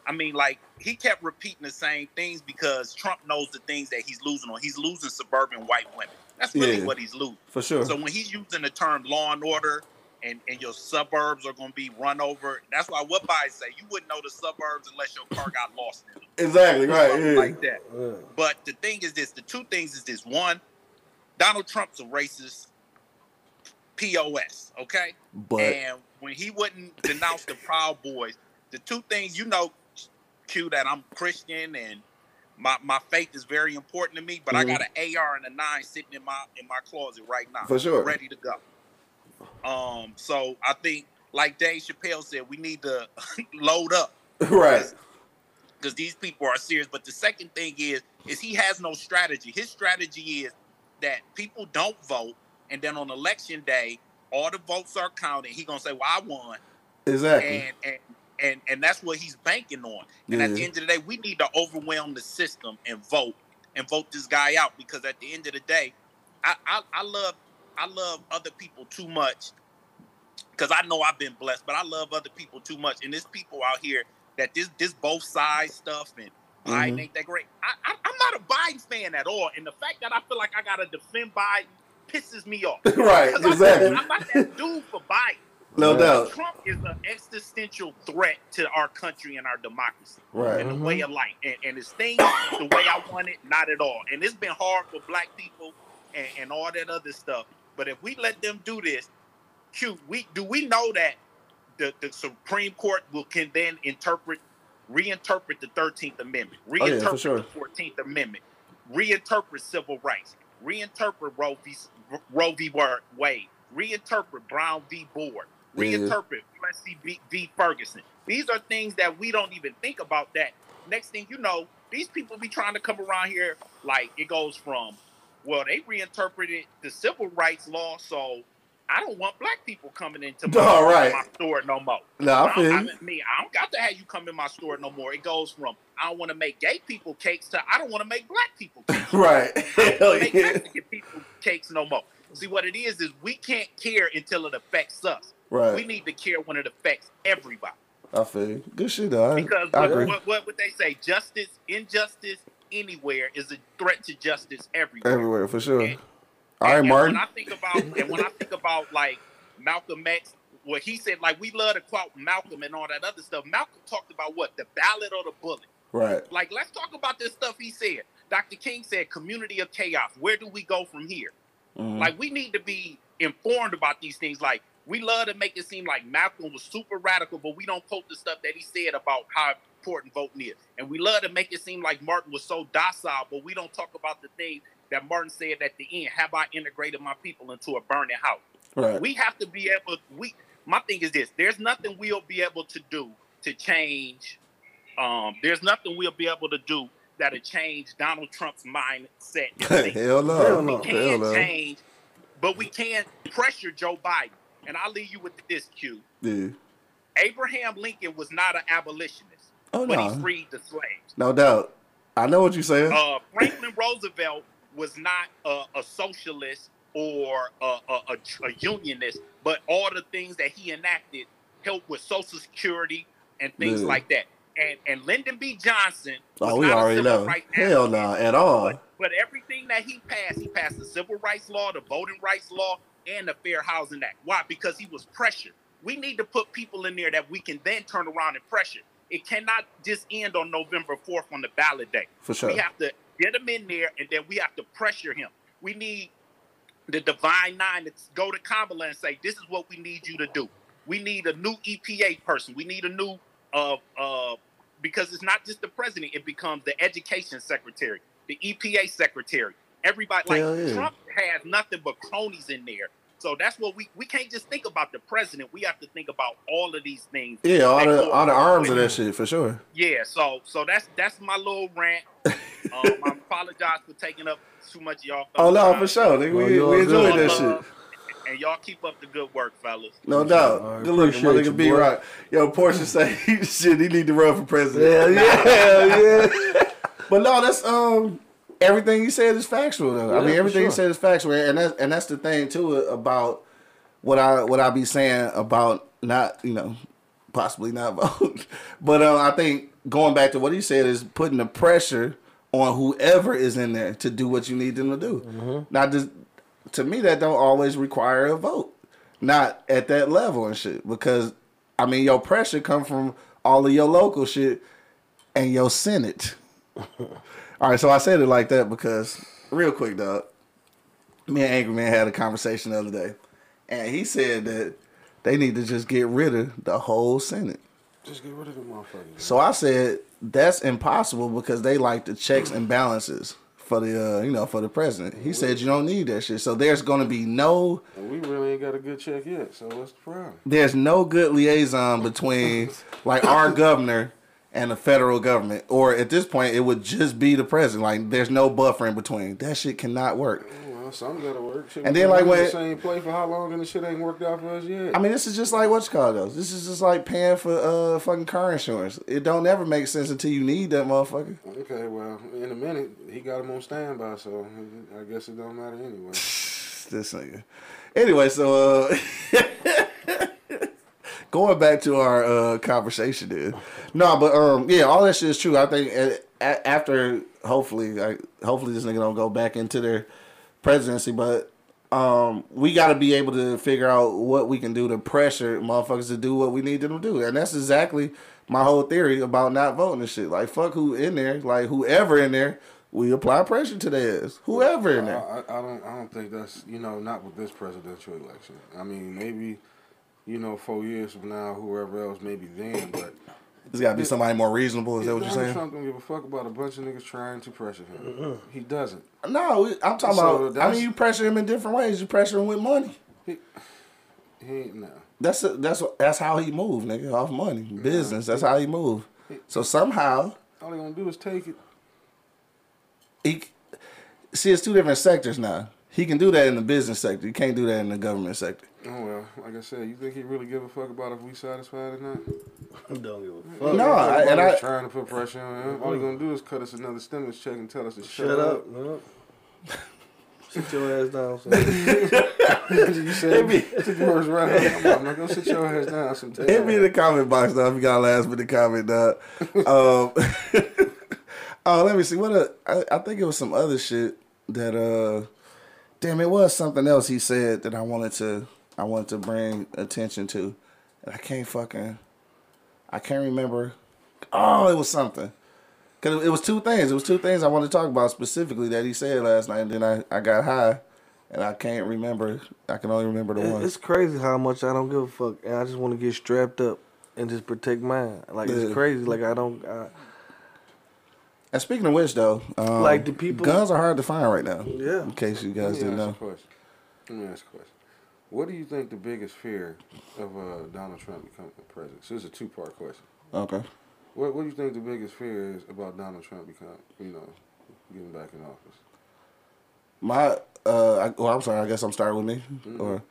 I mean, like he kept repeating the same things because Trump knows the things that he's losing on. He's losing suburban white women. That's really Yeah. what he's losing. For sure. So when he's using the term law and order and, and your suburbs are going to be run over, that's why what Biden say, you wouldn't know the suburbs unless your car got lost in them. exactly right. Yeah. Like that. Yeah. But the thing is this: the two things is this. One, Donald Trump's a racist POS. Okay, but and when he wouldn't denounce the Proud Boys, the two things you know, Q, that I'm Christian and my, my faith is very important to me. But I Mhm. got an AR and a nine sitting in my in my closet right now, For sure. ready to go. Um, so I think, like Dave Chappelle said, we need to load up right. because these people are serious. But the second thing is, is he has no strategy. His strategy is that people don't vote, and then on election day, all the votes are counted. He gonna say, "Well, I won," Exactly. and and and and that's what he's banking on. And at the end of the day, we need to overwhelm the system and vote and vote this guy out because at the end of the day, I I, I love I love other people too much because I know I've been blessed, but I love other people too much. And there's people out here that this this both sides stuff and Biden Mhm. ain't that great. I, I, I'm not a Biden fan at all, and the fact that I feel like I gotta defend Biden pisses me off. right. 'Cause I'm- Exactly. I'm not that dude for Biden. No doubt. Trump is an existential threat to our country and our democracy Right. and the way of life. And, and his thing, the way I want it, not at all. And it's been hard for black people and, and all that other stuff. But if we let them do this, Q, we do we know that the, the Supreme Court will can then interpret, reinterpret the Thirteenth Amendment, Oh, yeah, reinterpret sure. the Fourteenth Amendment, reinterpret civil rights, reinterpret Roe v. Roe v. Wade, reinterpret Brown v. Board, reinterpret Plessy v. v. Ferguson. These are things that we don't even think about. That next thing you know, these people be trying to come around here like it goes from, well, they reinterpreted the civil rights law, so I don't want black people coming into my, All right. my store no more. No, I I feel don't, you. I, me, I don't got to have you come in my store no more. It goes from I don't want to make gay people cakes to I don't want to make black people cakes. Right. I don't make yeah. Mexican people cakes no more. See what it is is we can't care until it affects us. Right. We need to care when it affects everybody. I feel. Good shit, though. I, Because I what, what, what would they say? Justice, injustice, anywhere is a threat to justice everywhere. Everywhere, for sure. And- All right, and Martin. When I think about and when I think about like Malcolm X, what he said, like we love to quote Malcolm and all that other stuff. Malcolm talked about what the ballot or the bullet. Right. Like let's talk about this stuff he said. Dr. King said, "Community of chaos. Where do we go from here?" Mhm. Like we need to be informed about these things. Like we love to make it seem like Malcolm was super radical, but we don't quote the stuff that he said about how important voting is. And we love to make it seem like Martin was so docile, but we don't talk about the thing that Martin said at the end. Have I integrated my people into a burning house? Right. We have to be able. We my thing is this: there's nothing we'll be able to do to change. Um, there's nothing we'll be able to do that'll change Donald Trump's mindset. Hell no. Hell no. we Hell can no. change, but we can't pressure Joe Biden. And I'll leave you with this Q. Yeah. Abraham Lincoln was not an abolitionist, Oh but no. he freed the slaves. No doubt. I know what you're saying. Uh, Franklin Roosevelt was not a, a socialist or a, a, a, unionist, but all the things that he enacted helped with Social Security and things Yeah. like that. And and Lyndon B. Johnson was oh, we not a already civil know. Hell no, at all. But, but everything that he passed, he passed the civil rights law, the voting rights law, and the Fair Housing Act. Why? Because he was pressured. We need to put people in there that we can then turn around and pressure. It cannot just end on November 4th on the ballot day. For sure. We have to get him in there and then we have to pressure him. We need the Divine Nine to go to Kamala and say, this is what we need you to do. We need a new EPA person. We need a new, uh, uh, because it's not just the president, it becomes the education secretary, the EPA secretary. Everybody, like yeah. Trump has nothing but cronies in there. So that's what we, we can't just think about the president. We have to think about all of these things. Yeah, all the all the arms of that shit for sure. Yeah, so so that's that's my little rant. Um, I apologize for taking up too much of y'all. Oh no, time. for sure. Nigga, we, you we enjoyed good. that shit. And y'all keep up the good work, fellas. No doubt. All right, Good looking, my nigga B. Rock. Yo, Portia say shit, he need to run for president. Yeah, yeah, yeah. But no, that's um everything you said is factual though. I mean everything you said is factual, and that's and that's the thing too about what I what I be saying about not you know possibly not vote, but uh, I think going back to what he said is putting the pressure on whoever is in there to do what you need them to do. Mm-hmm. Now, just to me, that don't always require a vote, not at that level and shit, because I mean your pressure come from all of your local shit and your Senate. All right, so I said it like that because, real quick, dog. Me and Angry Man had a conversation the other day, and he said that they need to just get rid of the whole Senate. Just get rid of the motherfuckers. So I said that's impossible because they like the checks and balances for the uh, you know for the president. He said you don't need that shit. So there's going to be no we really ain't got a good check yet. So what's the problem? there's no good liaison between like our governor and the federal government, or at this point it would just be the president. Like there's no buffer in between. That shit cannot work. Well, something gotta work. Shit, And then, like, when- the same play for how long and the shit ain't worked out for us yet. I mean, this is just like what's called though. This is just like paying for uh fucking car insurance. It don't ever make sense until you need that motherfucker. okay, well, in a minute he got him on standby, so I guess it don't matter anyway. this nigga. Anyway, so uh going back to our uh conversation dude. No, but um yeah, all that shit is true. I think uh, a- after hopefully like hopefully this nigga don't go back into their presidency, but um we got to be able to figure out what we can do to pressure motherfuckers to do what we need them to do. And that's exactly my whole theory about not voting and shit. Like fuck who in there, like whoever in there, we apply pressure to their ass. Whoever in I, there. I, I don't. I don't think that's you know not with this presidential election. I mean, maybe you know four years from now, whoever else, maybe then. But There's got to be somebody more reasonable. Is that what you're saying? Trump don't give a fuck about a bunch of niggas trying to pressure him. He doesn't. No, I'm talking So about. I mean, you pressure him in different ways. You pressure him with money. He ain't no. That's that's that's how he move, nigga. Off money, business. That's how he move. So somehow All he gonna do is take it. he see it's two different sectors now. He can do that in the business sector. You can't do that in the government sector. Oh well, like I said, you think he really give a fuck about if we satisfied or not? Don't give a fuck. No, I, and Everybody's I trying to put pressure on him. All he gonna do is cut us another stimulus check and tell us to shut, Shut up. man. Sit your ass down. son. you said took the words right out of my mouth. Now go sit your ass down sometime. hit me in the comment box though if you got a last minute comment, dog. um, oh, let me see what. A, I, I think it was some other shit that. uh Damn, it was something else he said that I wanted to. I wanted to bring attention to. And I can't fucking. I can't remember. Oh, it was something. Cause it was two things. It was two things I wanted to talk about specifically that he said last night. And then I, I got high, and I can't remember. I can only remember the one. It's crazy how much I don't give a fuck, and I just want to get strapped up and just protect mine. Like Yeah. it's crazy. Like I don't. I, And speaking of which, though, um, Like, the people- guns are hard to find right now. Yeah. In case you guys didn't know. Let me ask a question. What do you think the biggest fear of uh, Donald Trump becoming president? So it's a two part question. Okay. What What do you think the biggest fear is about Donald Trump becoming, you know, getting back in office? My uh, I, well, I'm sorry. I guess I'm starting with me. Or,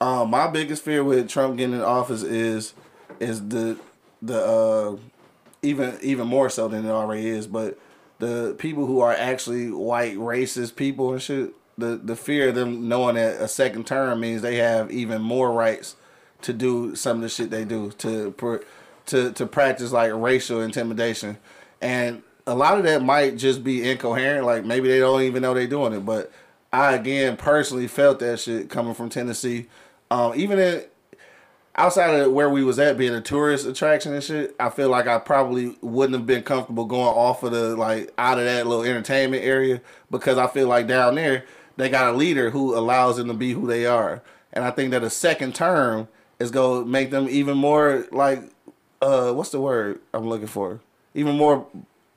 um, my biggest fear with Trump getting in office is is the the uh, even even more so than it already is, but the people who are actually white racist people and shit. The the fear of them knowing that a second term means they have even more rights to do some of the shit they do to to to practice like racial intimidation, and a lot of that might just be incoherent. Like maybe they don't even know they're doing it. But I again personally felt that shit coming from Tennessee. Um, even outside of where we was at being a tourist attraction and shit, I feel like I probably wouldn't have been comfortable going off of the like out of that little entertainment area because I feel like down there they got a leader who allows them to be who they are. And I think that a second term is gonna make them even more like uh what's the word I'm looking for? Even more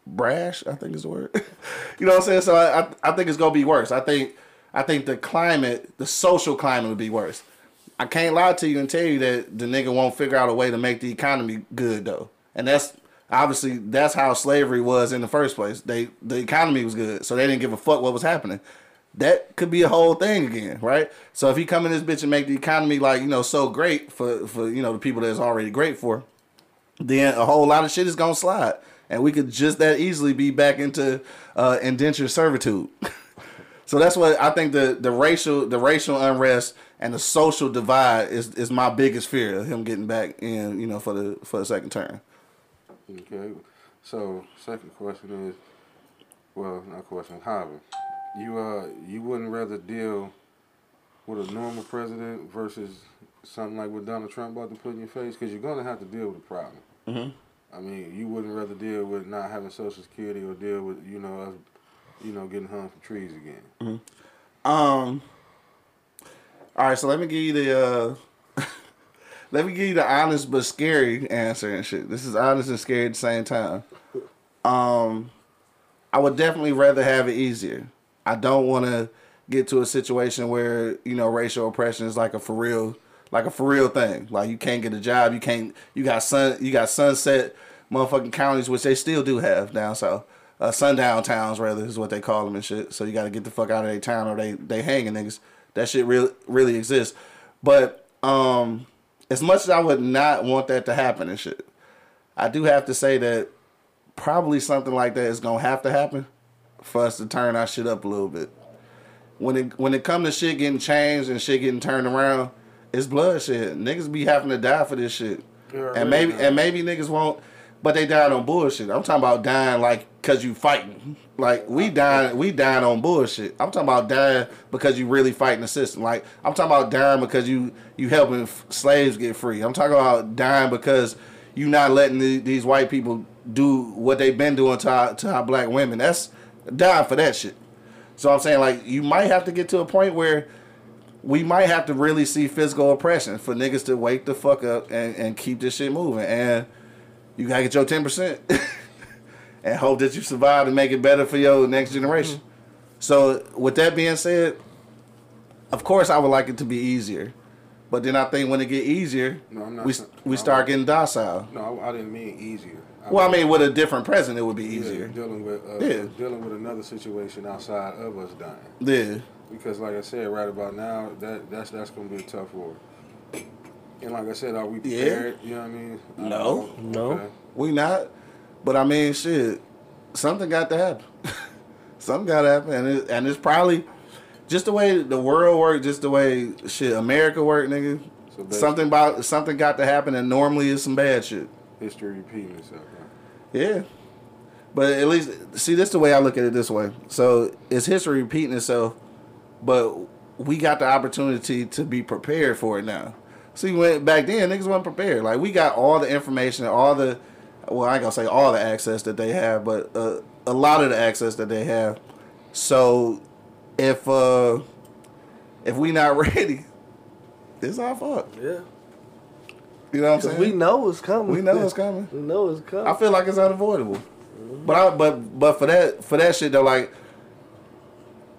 brash, I think is the word. you know what I'm saying? So I, I I think it's gonna be worse. I think I think the climate, the social climate will be worse. I can't lie to you and tell you that the nigga won't figure out a way to make the economy good though. And that's obviously that's how slavery was in the first place. They the economy was good, so they didn't give a fuck what was happening. That could be a whole thing again, right? So if he come in this bitch and make the economy like, you know, so great for for you know the people that's already great for, then a whole lot of shit is gonna slide. And we could just that easily be back into uh indentured servitude. So that's what I think the the racial the racial unrest and the social divide is is my biggest fear of him getting back in, you know, for the for the second term. Okay. So second question is, well, not question, Harvey. You uh, you wouldn't rather deal with a normal president versus something like what Donald Trump about to put in your face, because you're gonna have to deal with a problem. Mhm. I mean, you wouldn't rather deal with not having Social Security or deal with you know us, you know, getting hung from trees again. Um. All right, so let me give you the uh, let me give you the honest but scary answer and shit. This is honest and scary at the same time. Um, I would definitely rather have it easier. I don't want to get to a situation where you know racial oppression is like a for real, like a for real thing. Like you can't get a job, you can't, you got sun, you got sunset motherfucking counties, which they still do have down south. Uh, sundown towns rather is what they call them and shit. So you got to get the fuck out of their town or they they hanging niggas. That shit really really exists. But um, as much as I would not want that to happen and shit, I do have to say that probably something like that is gonna have to happen for us to turn our shit up a little bit. When it when it come to shit getting changed and shit getting turned around, it's bloodshed. Niggas be having to die for this shit. Yeah, and maybe and maybe niggas won't but they died on bullshit. I'm talking about dying like cause you fighting. Like we dying we dying on bullshit. I'm talking about dying because you really fighting the system. Like I'm talking about dying because you you helping f- slaves get free. I'm talking about dying because you not letting the, these white people do what they've been doing to our, to our black women. That's dying for that shit. So I'm saying like you might have to get to a point where we might have to really see physical oppression for niggas to wake the fuck up and, and keep this shit moving. And you gotta get your ten percent and hope that you survive and make it better for your next generation. Mm-hmm. So with that being said, of course I would like it to be easier. But then I think when it get easier, No, I'm not we saying- we start getting docile. No, I, I didn't mean easier. Well, I mean, with a different president, it would be yeah, easier. dealing with uh, Yeah. dealing with another situation outside of us dying. Yeah. Because like I said, right about now, that that's that's gonna be a tough war. And like I said, are we Yeah. prepared? You know what I mean? I No. know. No. Okay. We not. But I mean, shit, something got to happen. something got to happen, and, it, and it's probably just the way the world work, just the way shit America work, nigga. So something about something got to happen, and normally it's some bad shit. History repeating itself. Yeah. But at least see this the way I look at it this way. So it's history repeating itself, but we got the opportunity to be prepared for it now. See when back then niggas wasn't prepared. Like we got all the information, all the well, I ain't gonna say all the access that they have, but uh, a lot of the access that they have. So if uh if we not ready, it's our fault. Yeah. You know what I'm saying? we know it's coming. we know it's coming. We know it's coming. I feel like it's unavoidable. But I but but for that for that shit though, like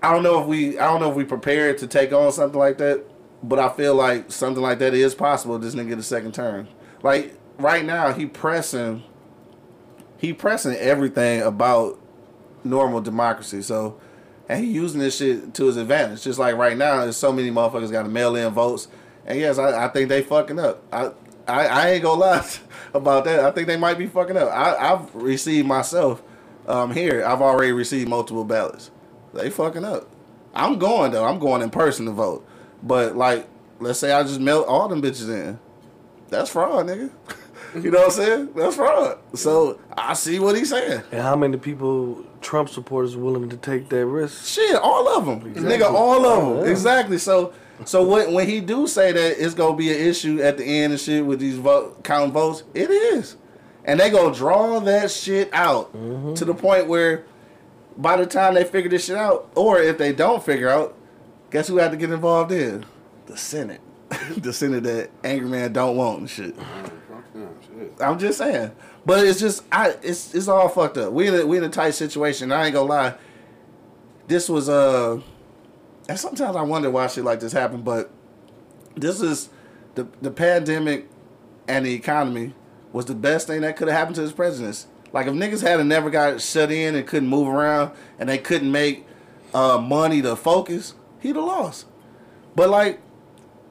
I don't know if we I don't know if we prepared to take on something like that. But I feel like something like that is possible. This nigga get a second term. Like right now he pressing he pressing everything about normal democracy. So and he using this shit to his advantage. Just like right now, there's so many motherfuckers got to mail in votes. And yes, I, I think they fucking up. I, I I ain't gonna lie about that. I think they might be fucking up. I, I've received myself um, here. I've already received multiple ballots. They fucking up. I'm going though. I'm going in person to vote. But like, let's say I just melt all them bitches in. That's fraud, nigga. you know what I'm saying? That's fraud. So I see what he's saying. And how many people Trump supporters willing to take that risk? Shit, all of them, nigga, all of them, yeah. exactly. So, so when when he do say that it's gonna be an issue at the end and shit with these vote counting votes, it is, and they gonna draw that shit out to the point where, by the time they figure this shit out, or if they don't figure out, guess who had to get involved in? The Senate, the Senate that angry man don't want and shit. Man, fuck them, shit. I'm just saying. But it's just I it's it's all fucked up. We in a, we in a tight situation. I ain't gonna lie. This was uh and sometimes I wonder why shit like this happened, but this is the the pandemic and the economy was the best thing that could have happened to this president. Like if niggas had never got shut in and couldn't move around and they couldn't make uh money to focus, he'd have lost. But like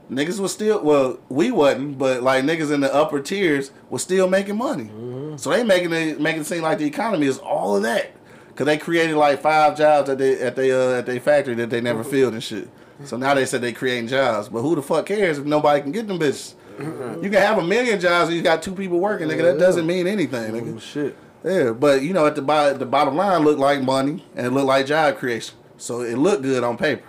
niggas was still well, we wasn't, but like niggas in the upper tiers was still making money. So they making it making it seem like the economy is all of that. Cause they created like five jobs at they at they uh, at their factory that they never filled and shit. So now they said they creating jobs, but who the fuck cares if nobody can get them bitches? You can have a million jobs and you got two people working, nigga. That doesn't mean anything, nigga. Oh, shit. Yeah, but you know, at the bo- the bottom line, looked like money and it looked like job creation. So it looked good on paper,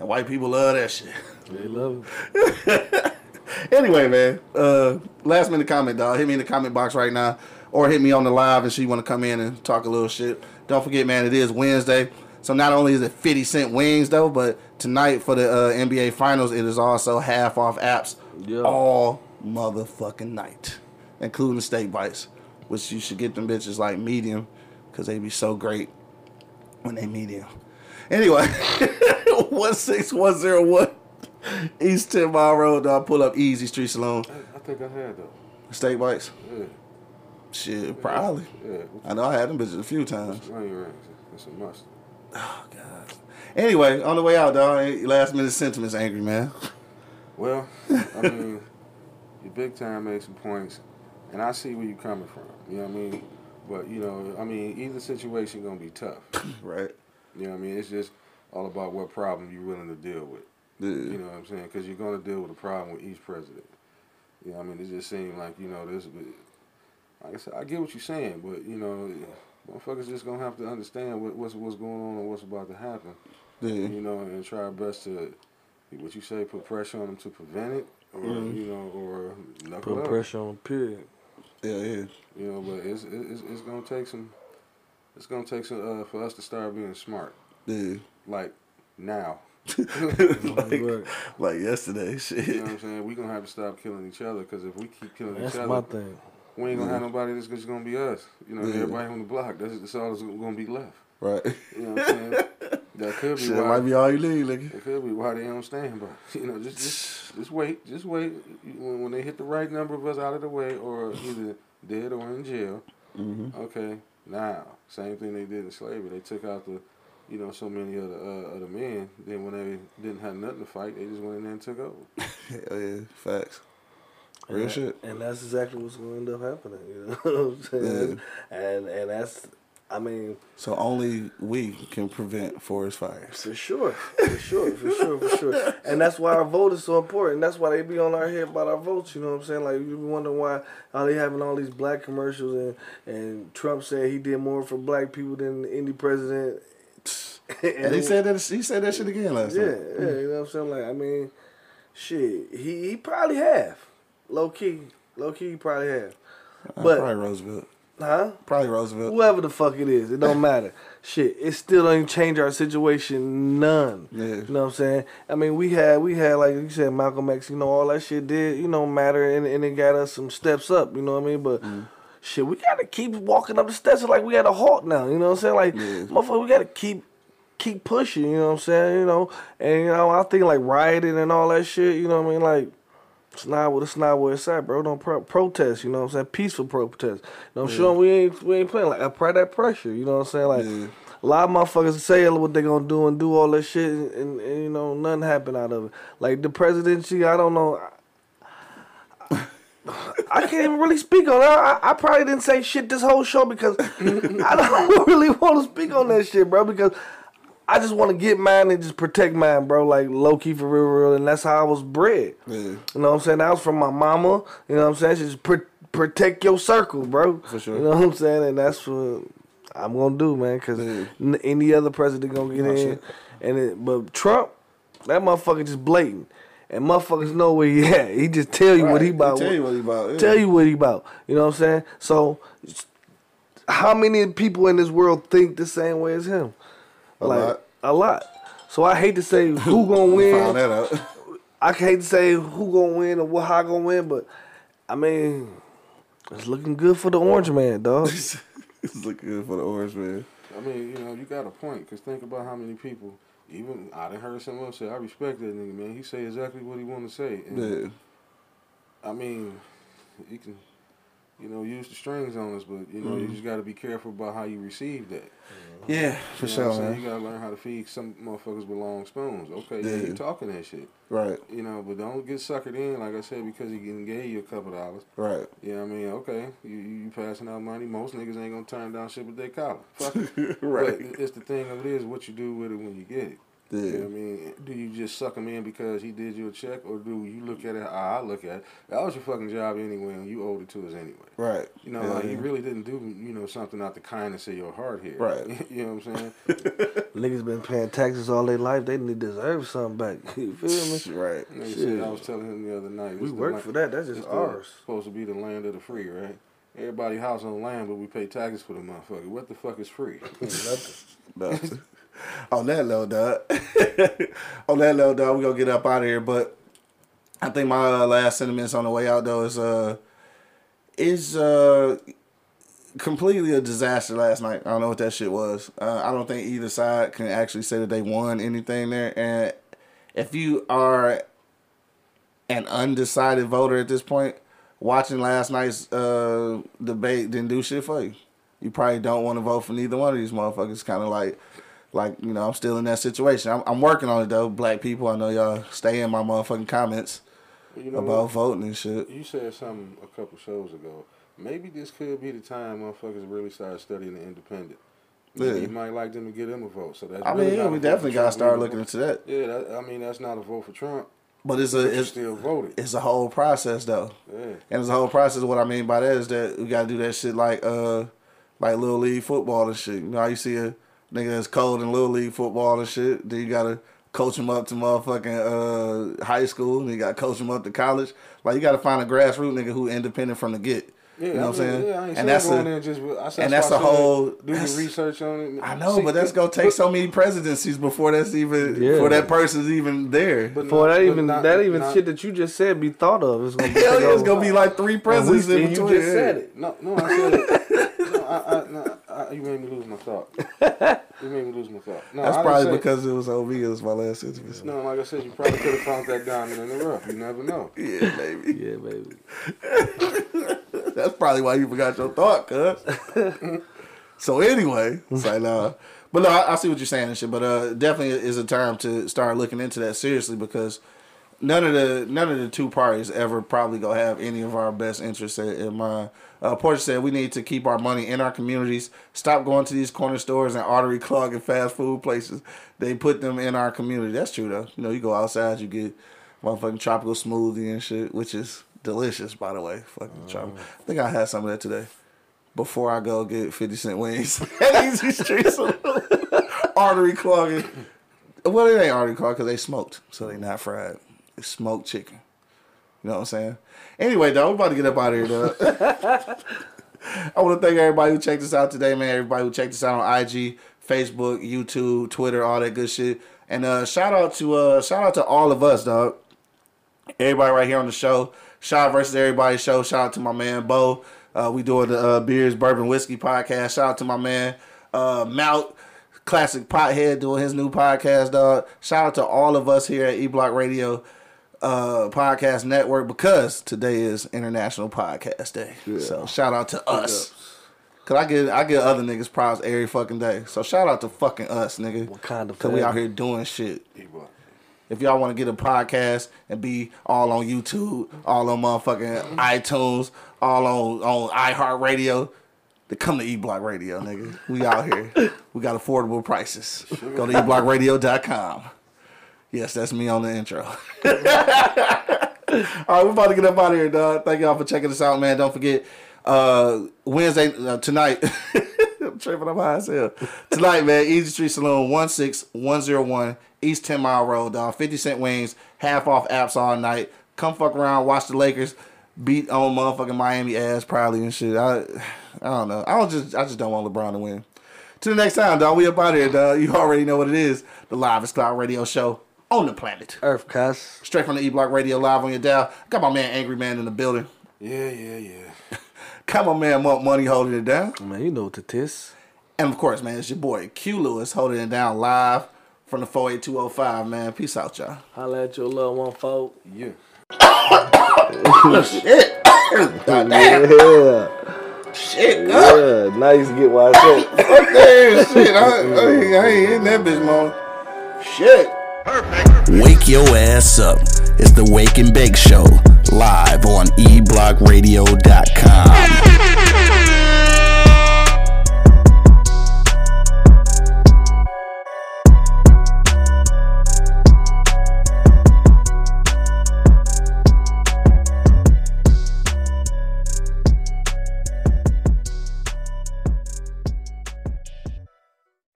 and white people love that shit. They love it. anyway, man, uh, last minute comment, dog. Hit me in the comment box right now, or hit me on the live and she want to come in and talk a little shit. Don't forget, man, it is Wednesday. So not only is it 50 cent wings though, but tonight for the uh, NBA Finals, it is also half off apps Yeah. all motherfucking night, including the steak bites, which you should get them bitches like medium, cause they be so great when they medium. Anyway, one six one zero one East Ten Mile Road. Dog, pull up Easy Street Saloon. I, I think I had though. Steak bites. Yeah, Shit, probably. yeah. I know I had them bitches a few times. It's a must. Oh God. Anyway, on the way out, dog. Last minute sentiments, angry man. Well, I mean, you big time made some points, and I see where you're coming from. You know what I mean? But you know, I mean, either situation gonna be tough. Right. You know what I mean? It's just all about what problem you're willing to deal with. Yeah. You know what I'm saying? Because you're going to deal with a problem with each president. You know what I mean? It just seemed like, you know, this. Like I said, I get what you're saying, but, you know, motherfuckers just going to have to understand what, what's, what's going on and what's about to happen. Yeah. You know, and try our best to, what you say, put pressure on them to prevent it, or, you know, or knuckle Put up. pressure on period. Yeah, yeah. You know, but it's, it's, it's going to take some, it's going to take some, uh, for us to start being smart. Yeah. Like, now. like, Right. like yesterday, You know shit. what I'm saying? We gonna have to stop killing each other because if we keep killing That's each my thing. We ain't gonna have nobody that's just gonna be us. You know, everybody on the block. That's, that's all that's gonna be left. Right. You know what I'm saying? that could be Shit why. might be all you need, nigga. That could be why they don't stand by. You know, just just just wait, just wait. When, when they hit the right number of us out of the way, or either dead or in jail. Mm-hmm. Okay, now same thing they did in slavery. They took out the, you know, so many of the uh, of the men. Then when they didn't have nothing to fight, they just went in there and took over. Hell yeah, facts. Real and, shit. And that's exactly what's going to end up happening. You know what I'm saying? And and that's, I mean, So only we can prevent forest fires. for sure, for sure, for sure, for sure. And that's why our vote is so important. That's why they be on our head about our votes. You know what I'm saying? Like you be wondering why are they having all these black commercials and and Trump said he did more for black people than any president. And he said that he said that shit again last Yeah, night. yeah, you know what I'm saying? Like, I mean, shit, he, he probably have. Low key. Low key, he probably have. Uh, But- probably Roosevelt. Huh? Probably Roosevelt. Whoever the fuck it is, it don't matter. Shit, it still don't change our situation none. Yeah. You know what I'm saying? I mean, we had, we had, like you said, Malcolm X, you know, all that shit did, you know, matter and, and it got us some steps up, you know what I mean? But shit, we gotta keep walking up the steps like we at a halt now, you know what I'm saying? Like, Yeah. motherfucker, we gotta keep keep pushing, you know what I'm saying? You know, and you know, I think like rioting and all that shit, you know what I mean? Like, It's not it's not where it's at, bro. Don't pro- protest, you know what I'm saying? Peaceful protest. You know, I'm sure we ain't we ain't playing like apply that pressure. You know what I'm saying? Like Yeah. a lot of motherfuckers say what they gonna do and do all that shit, and, and, and, you know nothing happened out of it. Like the presidency, I don't know. I can't even really speak on that. I, I probably didn't say shit this whole show because I don't really want to speak on that shit, bro. Because I just want to get mine and just protect mine, bro. Like low key for real, real, and that's how I was bred. Yeah. You know what I'm saying? That was from my mama. You know what I'm saying? Just pr- protect your circle, bro. For sure. You know what I'm saying? And that's what I'm gonna do, man. Cause Yeah. n- any other president gonna get Oh, in, shit. and it, but Trump, that motherfucker just blatant, and motherfuckers know where he at. He just tell you what he Right. about. Tell you what he about. yeah. Tell you what he about. You know what I'm saying? So, how many people in this world think the same way as him? A lot. A lot. So I hate to say who gonna win. Found that out. I hate to say who gonna win or what how gonna win, but I mean, it's looking good for the orange man, dog. it's looking good for the orange man. I mean, you know, you got a point. Because think about how many people, even I done heard someone say, I respect that nigga, man. He say exactly what he want to say. And, Yeah. I mean, you can, you know, use the strings on us, but, you know, Mm-hmm. you just got to be careful about how you receive that. Yeah, for You know sure, what I'm saying? man. You got to learn how to feed some motherfuckers with long spoons. Okay, yeah, Yeah. you talking that shit. Right, You know, but don't get suckered in, like I said, because he can gave you a couple dollars. right. You know I mean? Okay, you, you you passing out money. Most niggas ain't gonna turn down shit with their collar. Fuck it. Right. But it's the thing of it is what you do with it when you get it. You know Yeah. I mean? Do you just suck him in because he did you a check, or do you look at it how I look at it? That was your fucking job anyway, and you owed it to us anyway. Right. You know, Yeah, like yeah. you really didn't do, you know, something out the kindness of your heart here. Right. you know what I'm saying? Niggas been paying taxes all their life. They need deserve something back. You feel me? Right. Nigga Shit. I was telling him the other night. We work for that. That's just it's the- ours. supposed to be the land of the free, right? Everybody house on land, but we pay taxes for the motherfucker. What the fuck is free? Nothing. On that low, dog. on that low, dog, we gonna get up out of here. But I think my uh, last sentiments on the way out though is uh is uh completely a disaster last night. I don't know what that shit was. Uh, I don't think either side can actually say that they won anything there. And if you are an undecided voter at this point, watching last night's uh, debate didn't do shit for you. You probably don't want to vote for neither one of these motherfuckers. Kind of like, like you know, I'm still in that situation. I'm, I'm working on it though. Black people, I know y'all stay in my motherfucking comments You know about what? voting and shit. You said something a couple shows ago. Maybe this could be the time motherfuckers really start studying the independent. Yeah. You might like them to get them a vote. So that's I really mean, yeah, we definitely gotta Trump. start looking into that. Yeah, that, I mean that's not a vote for Trump. But it's a it's, still voted. it's a whole process though. Yeah. And it's a whole process. What I mean by that is that we gotta do that shit like uh like little league football and shit. You know how you see a nigga that's cold in little league football and shit. Then you gotta coach him up to motherfucking uh high school. And you gotta coach him up to college. Like you gotta find a grassroots nigga who independent from the get. Yeah, you know what I'm saying? Yeah, I ain't and saying that's go a, in and just. I said, and that's why a I whole- Do your that's- research on it. I know, See, but that's gonna take but- so many presidencies before that's even Yeah. before that person's even there. But For not- that even not- that even not- shit that you just said be thought of. It's gonna be Hell yeah, it's gonna be like three And we presidents still- in you just said it. No, no, I said it. No, I, I, no, I, you made me lose my thought. You made me lose my thought. No, That's I probably say- because it was OB. It was my last sentence. No, like I said, you probably could have found that diamond in the rough. You never know. Yeah, baby. Yeah, baby. That's probably why you forgot your thought, cuz. so anyway, it's like nah. But no, I, I see what you're saying and shit. But uh, definitely is a time to start looking into that seriously because none of the none of the two parties ever probably gonna have any of our best interests in, in mind. Uh, Portia said we need to keep our money in our communities. Stop going to these corner stores and artery clogging fast food places. They put them in our community. That's true though. You know, you go outside, you get motherfucking tropical smoothie and shit, which is delicious by the way. Fucking tropical. I think I had some of that today. Before I go get fifty cent wings at Easy Street, artery clogging. Well, it ain't artery clogged because they smoked, so they not fried. Smoked chicken. You know what I'm saying? Anyway, though, we about to get up out of here, though. I want to thank everybody who checked us out today, man. Everybody who checked us out on IG, Facebook, YouTube, Twitter, all that good shit. And uh, shout out to uh, shout out to all of us, dog. Everybody right here on the show. Shout out versus everybody show. Shout out to my man Bo. Uh, we doing the uh, beers, bourbon, whiskey podcast. Shout out to my man uh, Mount, classic pothead, doing his new podcast, dog. Shout out to all of us here at E Block Radio. Uh, podcast network because today is International Podcast Day. So shout out to us. Cause I get I get other niggas props every fucking day. So shout out to fucking us, nigga. Wakanda Cause we out here doing shit. If y'all want to get a podcast and be all on YouTube, all on motherfucking iTunes, all on on iHeartRadio, to come to E Block Radio, nigga. We out here. We got affordable prices. Go to eblockradio.com. Yes, that's me on the intro. all right, we're about to get up out of here, dog. Thank y'all for checking us out, man. Don't forget, uh, Wednesday, uh, tonight, I'm tripping up high as hell. Tonight, man, Easy Street Saloon, 16101 East 10 Mile Road, dog. 50 cent wings, half off apps all night. Come fuck around, watch the Lakers beat on motherfucking Miami ass probably and shit. I, I don't know. I don't just, I just don't want LeBron to win. Till the next time, dog. We up out here, dog. You already know what it is. The Livest Cloud Radio Show on the planet. Earth, cuss. Straight from the E Block Radio live on your dial. Got my man Angry Man in the building. Yeah, yeah, yeah. Got my man Monk Money holding it down. Man, you know what it is. And of course, man, it's your boy Q Lewis holding it down live from the 48205, man. Peace out, y'all. Holla at your little one, folk. Yeah. Shit. God damn. Yeah. Shit, God. Yeah. Now you get why I said. Fuck that shit. I, I, I ain't hitting that bitch, man. Shit. Wake your ass up. It's the Wake and Bake Show, live on eblockradio.com.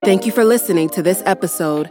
Thank you for listening to this episode.